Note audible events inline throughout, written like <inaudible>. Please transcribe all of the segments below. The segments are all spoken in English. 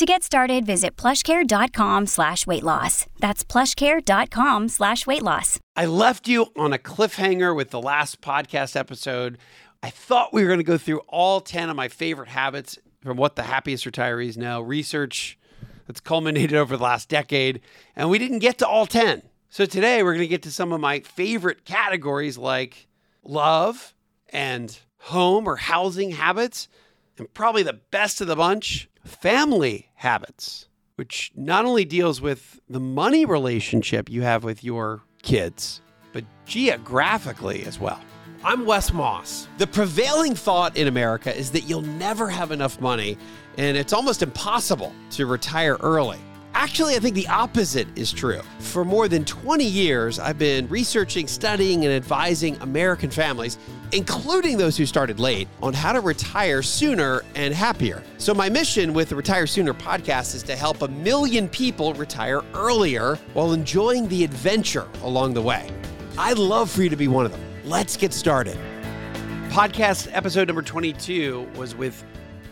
To get started, visit plushcare.com slash weight loss. That's plushcare.com slash weight loss. I left you on a cliffhanger with the last podcast episode. I thought we were going to go through all 10 of my favorite habits from what the happiest retirees know, research that's culminated over the last decade, and we didn't get to all 10. So today we're going to get to some of my favorite categories like love and home or housing habits, and probably the best of the bunch, family habits, which not only deals with the money relationship you have with your kids, but geographically as well. I'm Wes Moss. The prevailing thought in America is that you'll never have enough money and it's almost impossible to retire early. Actually, I think the opposite is true. For more than 20 years, I've been researching, studying, and advising American families, including those who started late, on how to retire sooner and happier. So, my mission with the Retire Sooner podcast is to help a million people retire earlier while enjoying the adventure along the way. I'd love for you to be one of them. Let's get started. Podcast episode number 22 was with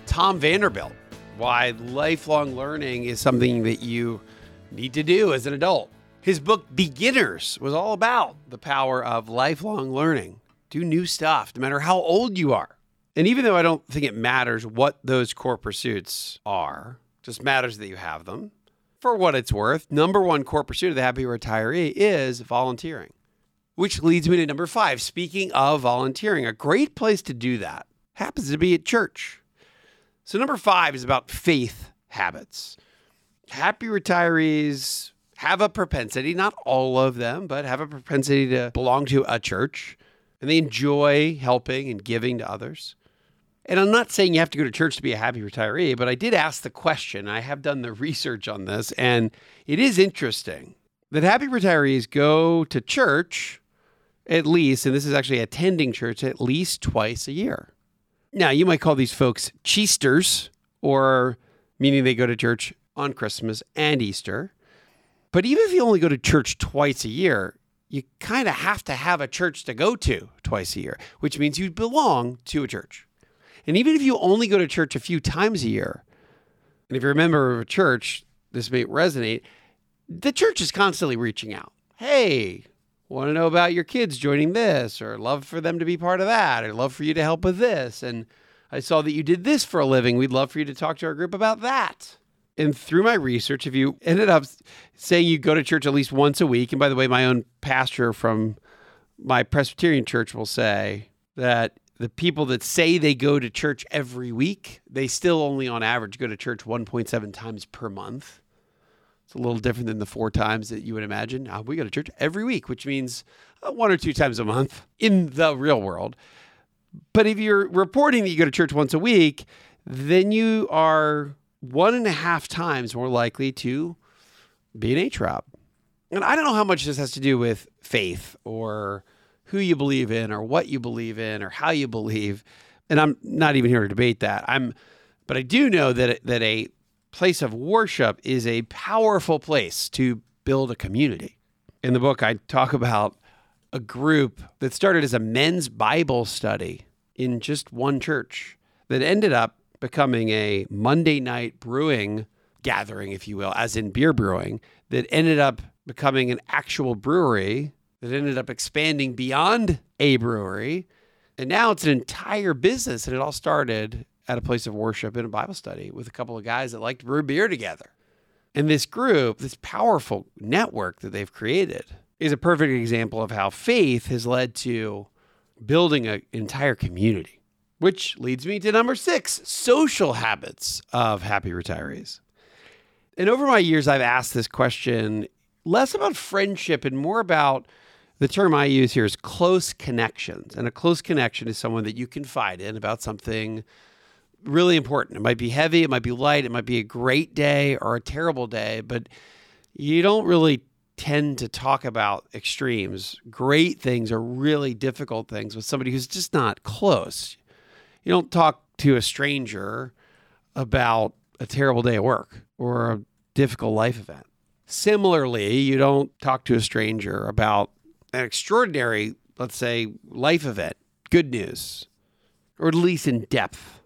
Tom Vanderbilt. Why lifelong learning is something that you need to do as an adult. His book, Beginners, was all about the power of lifelong learning. Do new stuff, no matter how old you are. And even though I don't think it matters what those core pursuits are, just matters that you have them. For what it's worth, number one core pursuit of the happy retiree is volunteering. Which leads me to number five. Speaking of volunteering, a great place to do that happens to be at church. So, number five is about faith habits. Happy retirees have a propensity, not all of them, but have a propensity to belong to a church and they enjoy helping and giving to others. And I'm not saying you have to go to church to be a happy retiree, but I did ask the question. I have done the <laughs> research on this, and it is interesting that happy retirees go to church at least, and this is actually attending church at least twice a year. Now, you might call these folks cheesters, or meaning they go to church on Christmas and Easter. But even if you only go to church twice a year, you kind of have to have a church to go to twice a year, which means you belong to a church. And even if you only go to church a few times a year, and if you're a member of a church, this may resonate, the church is constantly reaching out. Hey, want to know about your kids joining this, or love for them to be part of that, or love for you to help with this. And I saw that you did this for a living. We'd love for you to talk to our group about that. And through my research, if you ended up saying you go to church at least once a week, and by the way, my own pastor from my Presbyterian church will say that the people that say they go to church every week, they still only on average go to church 1.7 times per month. It's a little different than the four times that you would imagine. Uh, we go to church every week, which means uh, one or two times a month in the real world. But if you're reporting that you go to church once a week, then you are one and a half times more likely to be an HROP. And I don't know how much this has to do with faith or who you believe in or what you believe in or how you believe. And I'm not even here to debate that. I'm, but I do know that that a place of worship is a powerful place to build a community. In the book, I talk about a group that started as a men's Bible study in just one church that ended up becoming a Monday night brewing gathering, if you will, as in beer brewing, that ended up becoming an actual brewery that ended up expanding beyond a brewery. And now it's an entire business. And it all started at a place of worship in a Bible study with a couple of guys that like to brew beer together. And this group, this powerful network that they've created, is a perfect example of how faith has led to building an entire community. Which leads me to number six social habits of happy retirees. And over my years, I've asked this question less about friendship and more about the term I use here is close connections. And a close connection is someone that you confide in about something really important. It might be heavy, it might be light, it might be a great day or a terrible day, but you don't really tend to talk about extremes, great things or really difficult things with somebody who's just not close. You don't talk to a stranger about a terrible day at work or a difficult life event. Similarly, you don't talk to a stranger about an extraordinary, let's say, life event, good news, or at least in depth.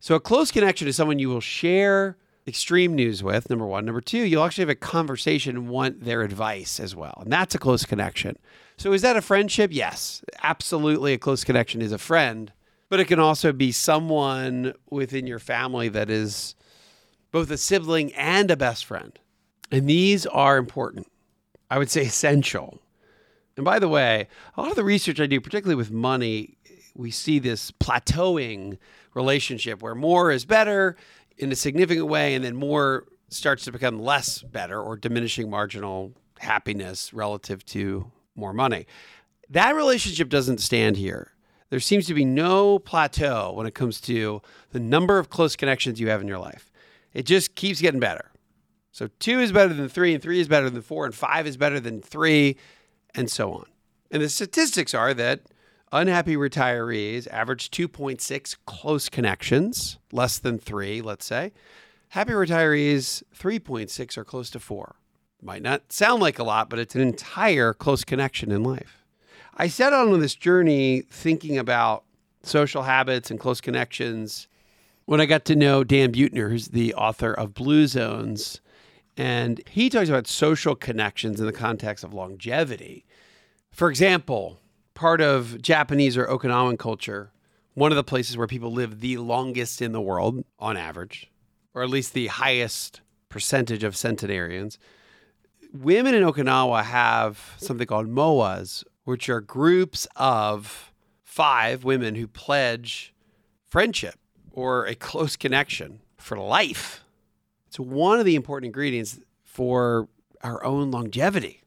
So, a close connection is someone you will share extreme news with, number one. Number two, you'll actually have a conversation and want their advice as well. And that's a close connection. So, is that a friendship? Yes, absolutely. A close connection is a friend, but it can also be someone within your family that is both a sibling and a best friend. And these are important. I would say essential. And by the way, a lot of the research I do, particularly with money, we see this plateauing relationship where more is better in a significant way, and then more starts to become less better or diminishing marginal happiness relative to more money. That relationship doesn't stand here. There seems to be no plateau when it comes to the number of close connections you have in your life. It just keeps getting better. So two is better than three, and three is better than four, and five is better than three, and so on. And the statistics are that unhappy retirees average 2.6 close connections, less than three, let's say. Happy retirees, 3.6 or close to four. Might not sound like a lot, but it's an entire close connection in life. I set out on this journey thinking about social habits and close connections when I got to know Dan Buettner, who's the author of Blue Zones. And he talks about social connections in the context of longevity. For example, part of Japanese or Okinawan culture, one of the places where people live the longest in the world on average, or at least the highest percentage of centenarians. Women in Okinawa have something called moais, which are groups of five women who pledge friendship or a close connection for life. It's one of the important ingredients for our own longevity.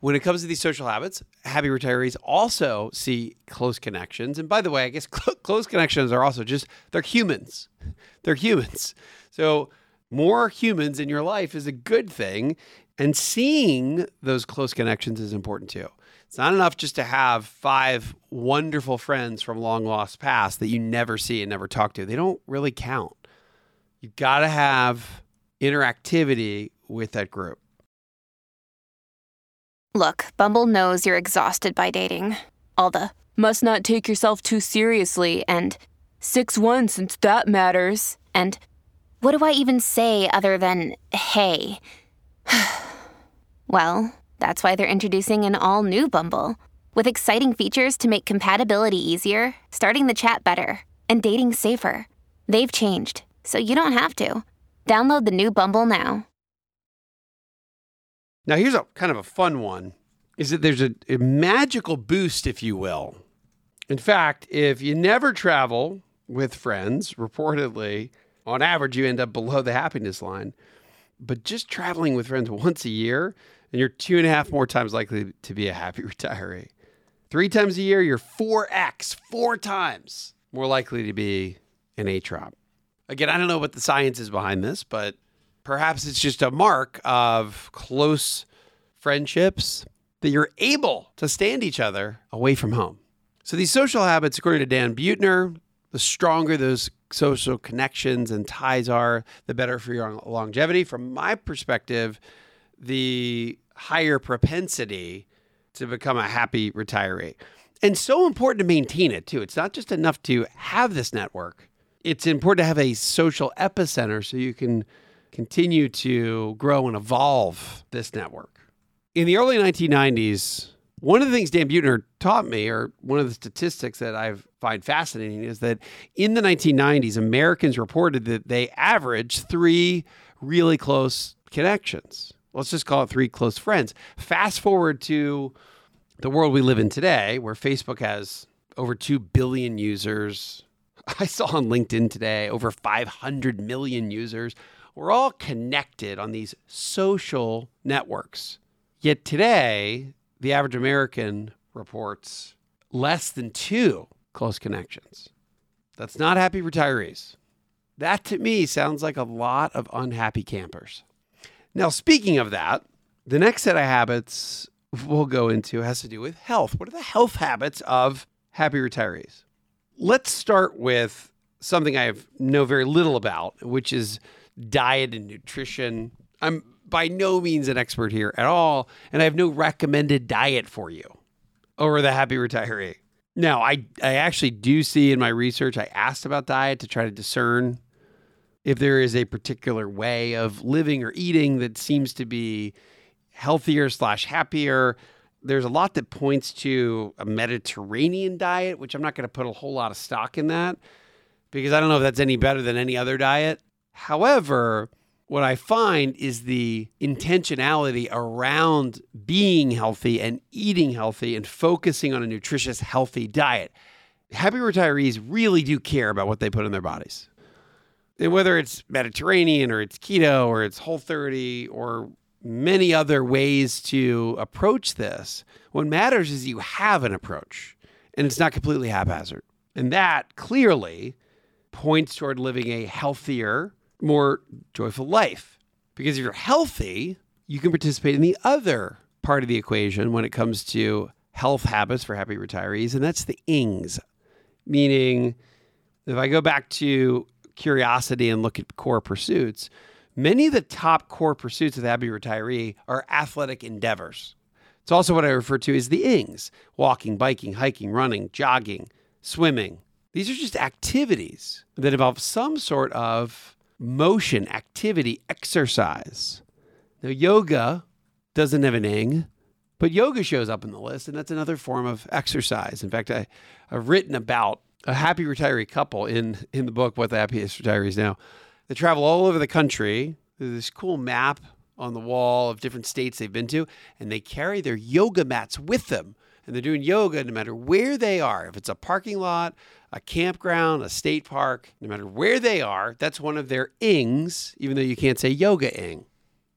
When it comes to these social habits, happy retirees also see close connections. And by the way, I guess <laughs> cl- close connections are also just, they're humans. <laughs> They're humans. So, more humans in your life is a good thing. And seeing those close connections is important too. It's not enough just to have five wonderful friends from long lost past that you never see and never talk to. They don't really count. You've got to have interactivity with that group. Look, Bumble knows you're exhausted by dating. All the must not take yourself too seriously and 6 1 since that matters. And what do I even say other than hey? <sighs> well, that's why they're introducing an all new Bumble with exciting features to make compatibility easier, starting the chat better, and dating safer. They've changed, so you don't have to. Download the new Bumble now. Now, here's a kind of a fun one is that there's a, a magical boost, if you will. In fact, if you never travel with friends, reportedly, on average, you end up below the happiness line. But just traveling with friends once a year, and you're two and a half more times likely to be a happy <laughs> retiree. Three times a year, you're 4x, four times more likely to be an ATROP. Again, I don't know what the science is behind this, but perhaps it's just a mark of close friendships that you're able to stand each other away from home. So, these social habits, according to Dan Buettner, the stronger those social connections and ties are, the better for your longevity. From my perspective, the higher propensity to become a happy retiree. And so important to maintain it too. It's not just enough to have this network, it's important to have a social epicenter so you can continue to grow and evolve this network. In the early 1990s, one of the things Dan Buettner taught me, or one of the statistics that I find fascinating, is that in the 1990s, Americans reported that they averaged three really close connections let's just call it three close friends. Fast forward to the world we live in today, where Facebook has over 2 billion users. <laughs> I saw on LinkedIn today over 500 million users. We're all connected on these social networks. Yet today, the average American reports less than two close connections. That's not happy retirees. That to me sounds like a lot of unhappy campers. Now, speaking of that, The next set of habits we'll go into has to do with health. What are the health habits of happy retirees? Let's start with something I know very little about, which is diet and nutrition. I'm by no means an expert here at all, and I have no recommended diet for you over the happy retiree. Now, I, I actually do see in my research, I asked about diet to try to discern if there is a particular way of living or eating that seems to be healthier slash happier. There's a lot that points to a Mediterranean diet, which I'm not going to put a whole lot of stock in that because I don't know if that's any better than any other diet. However, what I find is the intentionality around being healthy and eating healthy and focusing on a nutritious, healthy diet. Happy retirees really do care about what they put in their bodies. And whether it's Mediterranean or it's keto or it's whole 30 or many other ways to approach this. What matters is you have an approach and it's not completely haphazard. And that clearly points toward living a healthier, more joyful life. Because if you're healthy, you can participate in the other part of the equation when it comes to health habits for happy retirees, and that's the ings. Meaning, if I go back to curiosity and look at core pursuits, Many of the top core pursuits of the happy retiree are athletic endeavors. It's also what I refer to as the ings walking, biking, hiking, running, jogging, swimming. These are just activities that involve some sort of motion, activity, exercise. Now, yoga doesn't have an ing, but yoga shows up in the list, and that's another form of exercise. In fact, I, have written about a happy retiree couple in, in the book, What the Happiest Retirees now They travel all over the country. There's this cool map on the wall of different states they've been to, and they carry their yoga mats with them. And they're doing yoga no matter where they are. If it's a parking lot, a campground, a state park, no matter where they are, that's one of their ings, even though you can't say yoga ing.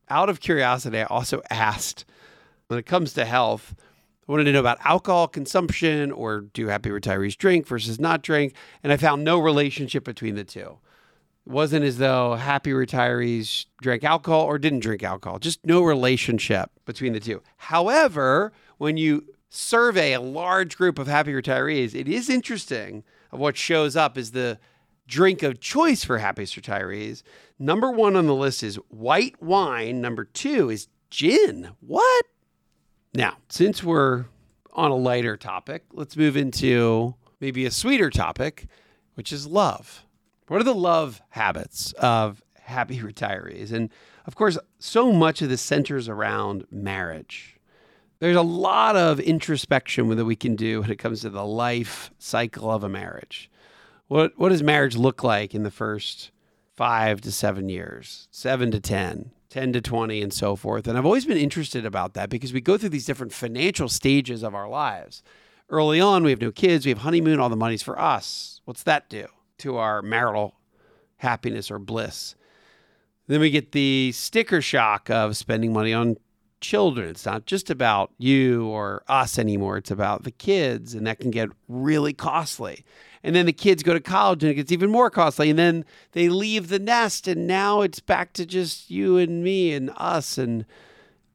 Out of curiosity, I also <laughs> asked when it comes to health, I wanted to know about alcohol consumption or do happy retirees drink versus not drink. And I found no relationship between the two. It wasn't as though happy retirees drank alcohol or didn't drink alcohol, just no relationship between the two. However, when you survey a large group of happy retirees, it is interesting of what shows up is the drink of choice for happy retirees. Number one on the list is white wine. Number two is gin. What? Now, since we're on a lighter topic, let's move into maybe a sweeter topic, which is love. What are the love habits of happy <laughs> retirees? And of course, so much of this centers around marriage. There's a lot of introspection that we can do when it comes to the life cycle of a marriage. What, what does marriage look like in the first five to seven years, seven to 10, 10 to 20, and so forth? And I've always been interested about that because we go through these different financial stages of our lives. Early on, we have no kids, we have honeymoon, all the money's for us. What's that do? to our marital happiness or bliss. Then we get the sticker shock of spending money on children. It's not just about you or us anymore. It's about the kids, and that can get really costly. And then the kids go to college and it gets even more costly. And then they leave the nest, and now it's back to just you and me and us. And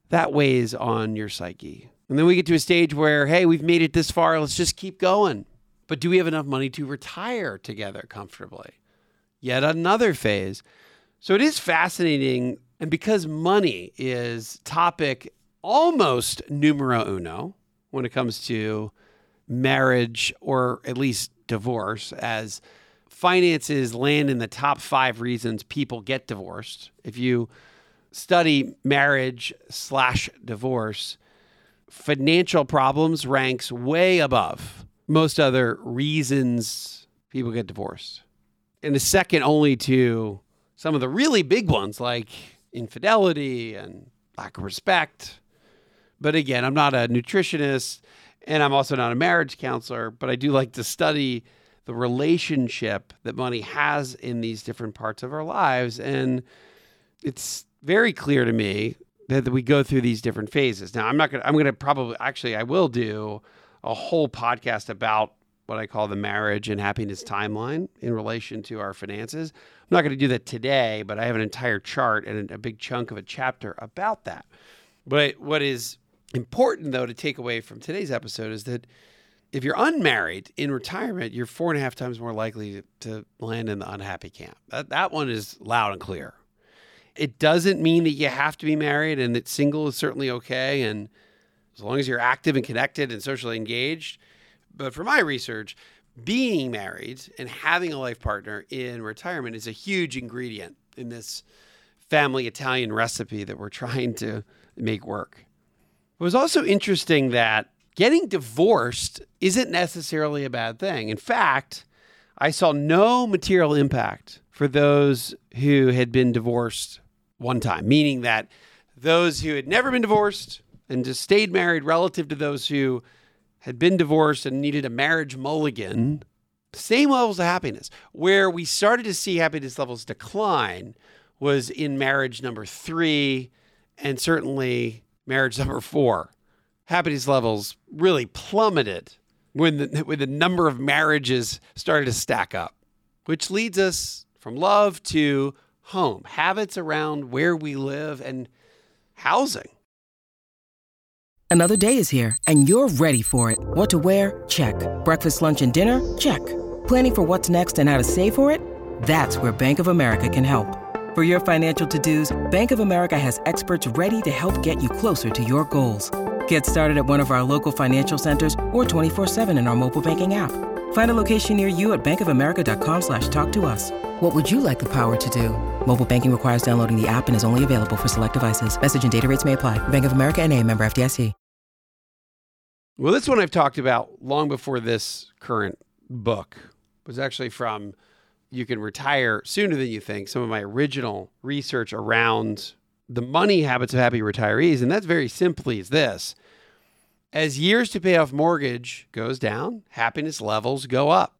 that weighs on your psyche. And then we get to a stage where, hey, we've made it this far. Let's just keep going. But do we have enough money to retire together comfortably? Yet another phase. So it is fascinating. And because money is topic almost numero uno when it comes to marriage or at least divorce, as finances land in the top five reasons people get divorced. If you study marriage slash divorce, financial problems ranks way above most other reasons people get divorced. And the second only to some of the really big ones like infidelity and lack of respect. But again, I'm not a nutritionist and I'm also not a marriage counselor, but I do like to study the relationship that money has in these different parts of our lives. And it's very clear to me that we go through these different phases. Now, I'm not going to, I'm going to probably, actually, I will do a whole podcast about what I call the marriage and happiness timeline in relation to our finances. I'm not going to do that today, but I have an entire chart and a big chunk of a chapter about that. But what is important, though, to take away from today's episode is that if you're unmarried in retirement, you're four and a half times more likely to, land in the unhappy camp. That, that one is loud and clear. It doesn't mean that you have to be married and that single is certainly okay. And as long as you're active and connected and socially engaged. But for my research, being married and having a life partner in retirement is a huge ingredient in this family Italian recipe that we're trying to make work. It was also interesting that getting divorced isn't necessarily a bad thing. In fact, I saw no material impact for those who had been divorced one time, meaning that those who had never been divorced and just stayed married relative to those who had been divorced and needed a marriage mulligan, same levels of happiness. Where we started to see happiness levels decline was in marriage number three and certainly marriage number four happiness levels really plummeted when the, when the number of marriages started to stack up, which leads us from love to home, habits around where we live, and housing. Another day is here, and you're ready for it. What to wear? Check. Breakfast, lunch, and dinner? Check. Planning for what's next and how to save for it? That's where Bank of America can help. For your financial to dos, Bank of America has experts ready to help get you closer to your goals. Get started at one of our local financial centers or 24-7 in our mobile banking app. Find a location near you at bankofamerica.com slash talk to us. What would you like the power to do? Mobile banking requires downloading the app and is only available for select devices. Message and data rates may apply. Bank of America and a member FDIC. Well, this one I've talked about long before this current book was actually from You Can Retire Sooner Than You Think, some of my original research around the money habits of happy retirees. And that's very simply is this. As years to pay off mortgage goes down, happiness levels go up.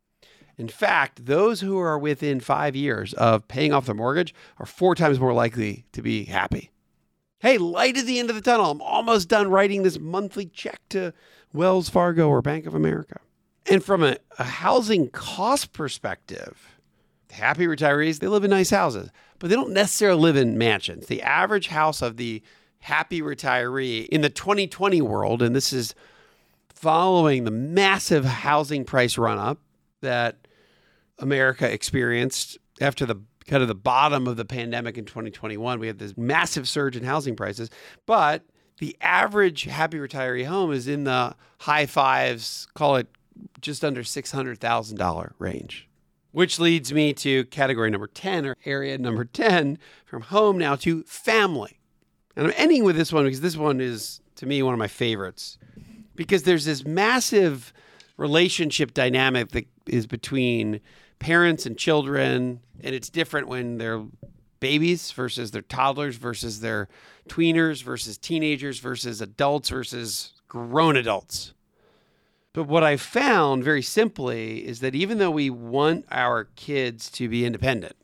In fact, those who are within five years of paying off their mortgage are four times more likely to be happy. Hey, light at the end of the tunnel. I'm almost done writing this monthly check to Wells Fargo or Bank of America. And from a, a housing cost perspective, happy retirees, they live in nice houses but they don't necessarily live in mansions. The average house of the happy retiree in the 2020 world, and this is following the massive housing price run up that America experienced after the kind of the bottom of the pandemic in 2021. We had this massive surge in housing prices, but the average happy retiree home is in the high fives, call it just under $600,000 range which leads me to category number 10 or area number 10 from home now to family. And I'm ending with this one because this one is, to me, one of my favorites because there's this massive relationship dynamic that is between parents and children. And it's different when they're babies versus their toddlers versus their tweeners versus teenagers versus adults versus grown adults. But what I found very simply is that even though we want our kids to be independent,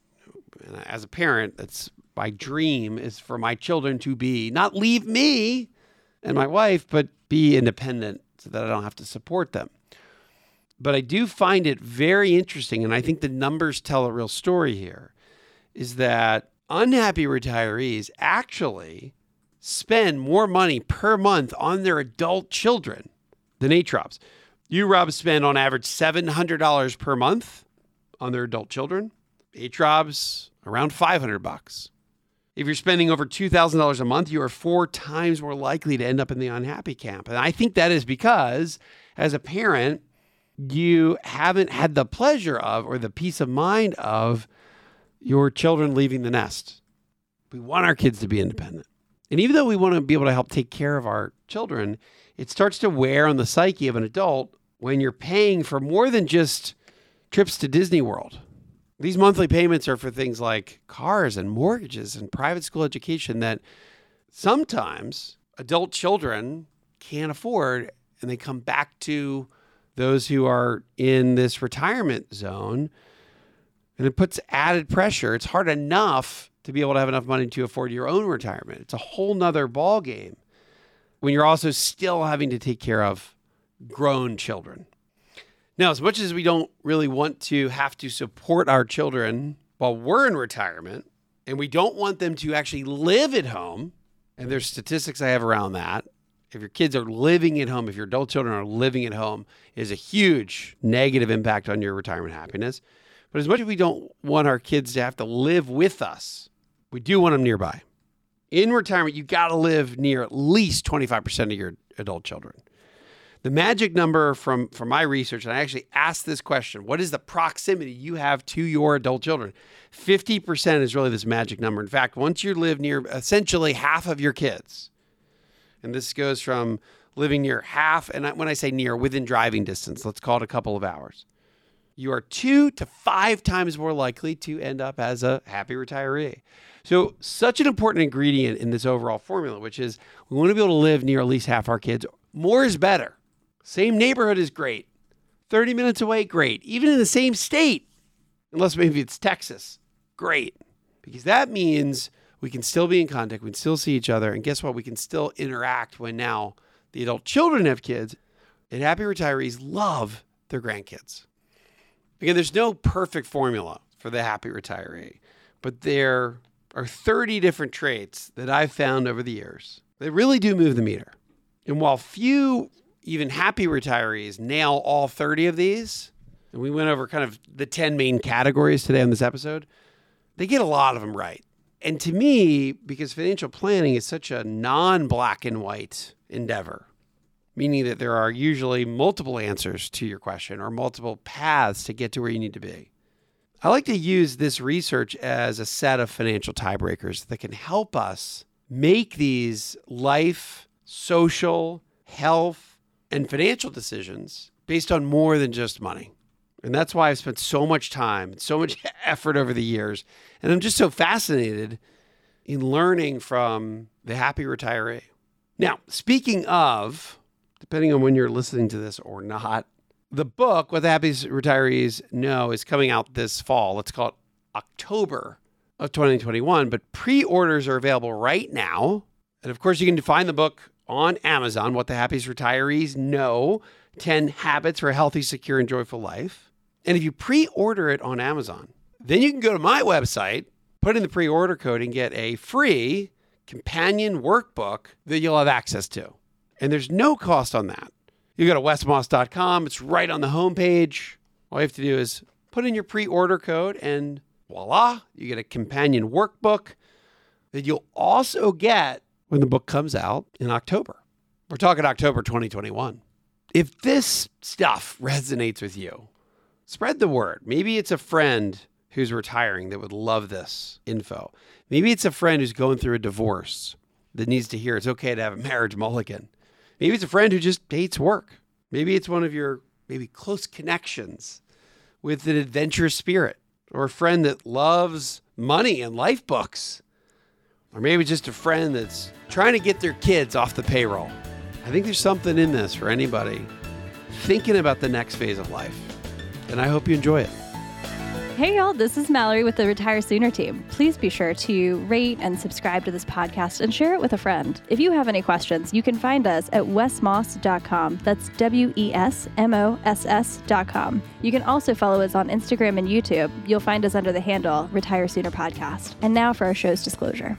as a parent, that's my dream is for my children to be not leave me and my wife, but be independent so that I don't have to support them. But I do find it very interesting, and I think the numbers tell a real story here, is that unhappy retirees actually spend more money per month on their adult children than ATROPs. You, Rob, spend on average $700 per month on their adult children. ATROBs, around 500 bucks. If you're spending over $2,000 a month, you are four times more likely to end up in the unhappy camp. And I think that is because, as a parent, you haven't had the pleasure of or the peace of mind of your children leaving the nest. We want our kids to be independent. And even though we want to be able to help take care of our children, it starts to wear on the psyche of an adult when you're paying for more than just trips to Disney World. These monthly payments are for things like cars and mortgages and private school education that sometimes adult children can't afford and they come back to those who are in this retirement zone and it puts added pressure. It's hard enough to be able to have enough money to afford your own retirement. It's a whole nother ball game when you're also still having to take care of grown children. Now, as much as we don't really want to have to support our children while we're in retirement, and we don't want them to actually live at home and there's statistics I have around that. If your kids are living at home, if your adult children are living at home, is a huge negative impact on your retirement happiness. But as much as we don't want our kids to have to live with us, we do want them nearby. In retirement, you got to live near at least 25% of your adult children. The magic number from, from my research, and I actually asked this question what is the proximity you have to your adult children? 50% is really this magic number. In fact, once you live near essentially half of your kids, and this goes from living near half, and when I say near, within driving distance, let's call it a couple of hours, you are two to five times more likely to end up as a happy retiree. So, such an important ingredient in this overall formula, which is we want to be able to live near at least half our kids. More is better. Same neighborhood is great. 30 minutes away, great. Even in the same state, unless maybe it's Texas, great. Because that means we can still be in contact, we can still see each other. And guess what? We can still interact when now the adult children have kids. And happy retirees love their grandkids. Again, there's no perfect formula for the happy retiree, but there are 30 different traits that I've found over the years that really do move the meter. And while few even happy retirees nail all 30 of these, and we went over kind of the 10 main categories today on this episode, they get a lot of them right. And to me, because financial planning is such a non black and white endeavor, meaning that there are usually multiple answers to your question or multiple paths to get to where you need to be. I like to use this research as a set of financial tiebreakers that can help us make these life, social, health, and financial decisions based on more than just money. And that's why I've spent so much time, so much <laughs> effort over the years. And I'm just so fascinated in learning from the happy retiree. Now, speaking of, depending on when you're listening to this or not, the book, What the Happy Retirees Know, is coming out this fall. Let's call it October of 2021. But pre orders are available right now. And of course, you can find the book on Amazon, What the Happiest Retirees Know 10 Habits for a Healthy, Secure, and Joyful Life. And if you pre order it on Amazon, then you can go to my website, put in the pre order code, and get a free companion workbook that you'll have access to. And there's no cost on that. You go to wesmoss.com, it's right on the homepage. All you have to do is put in your pre order code, and voila, you get a companion workbook that you'll also get when the book comes out in October. We're talking October 2021. If this stuff resonates with you, spread the word. Maybe it's a friend who's retiring that would love this info. Maybe it's a friend who's going through a divorce that needs to hear it's okay to have a marriage mulligan. Maybe it's a friend who just hates work. Maybe it's one of your maybe close connections with an adventurous spirit or a friend that loves money and life books. Or maybe just a friend that's trying to get their kids off the payroll. I think there's something in this for anybody thinking about the next phase of life. And I hope you enjoy it. Hey, y'all, this is Mallory with the Retire Sooner team. Please be sure to rate and subscribe to this podcast and share it with a friend. If you have any questions, you can find us at wesmoss.com. That's W E S M O S S.com. You can also follow us on Instagram and YouTube. You'll find us under the handle Retire Sooner Podcast. And now for our show's disclosure.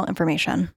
information.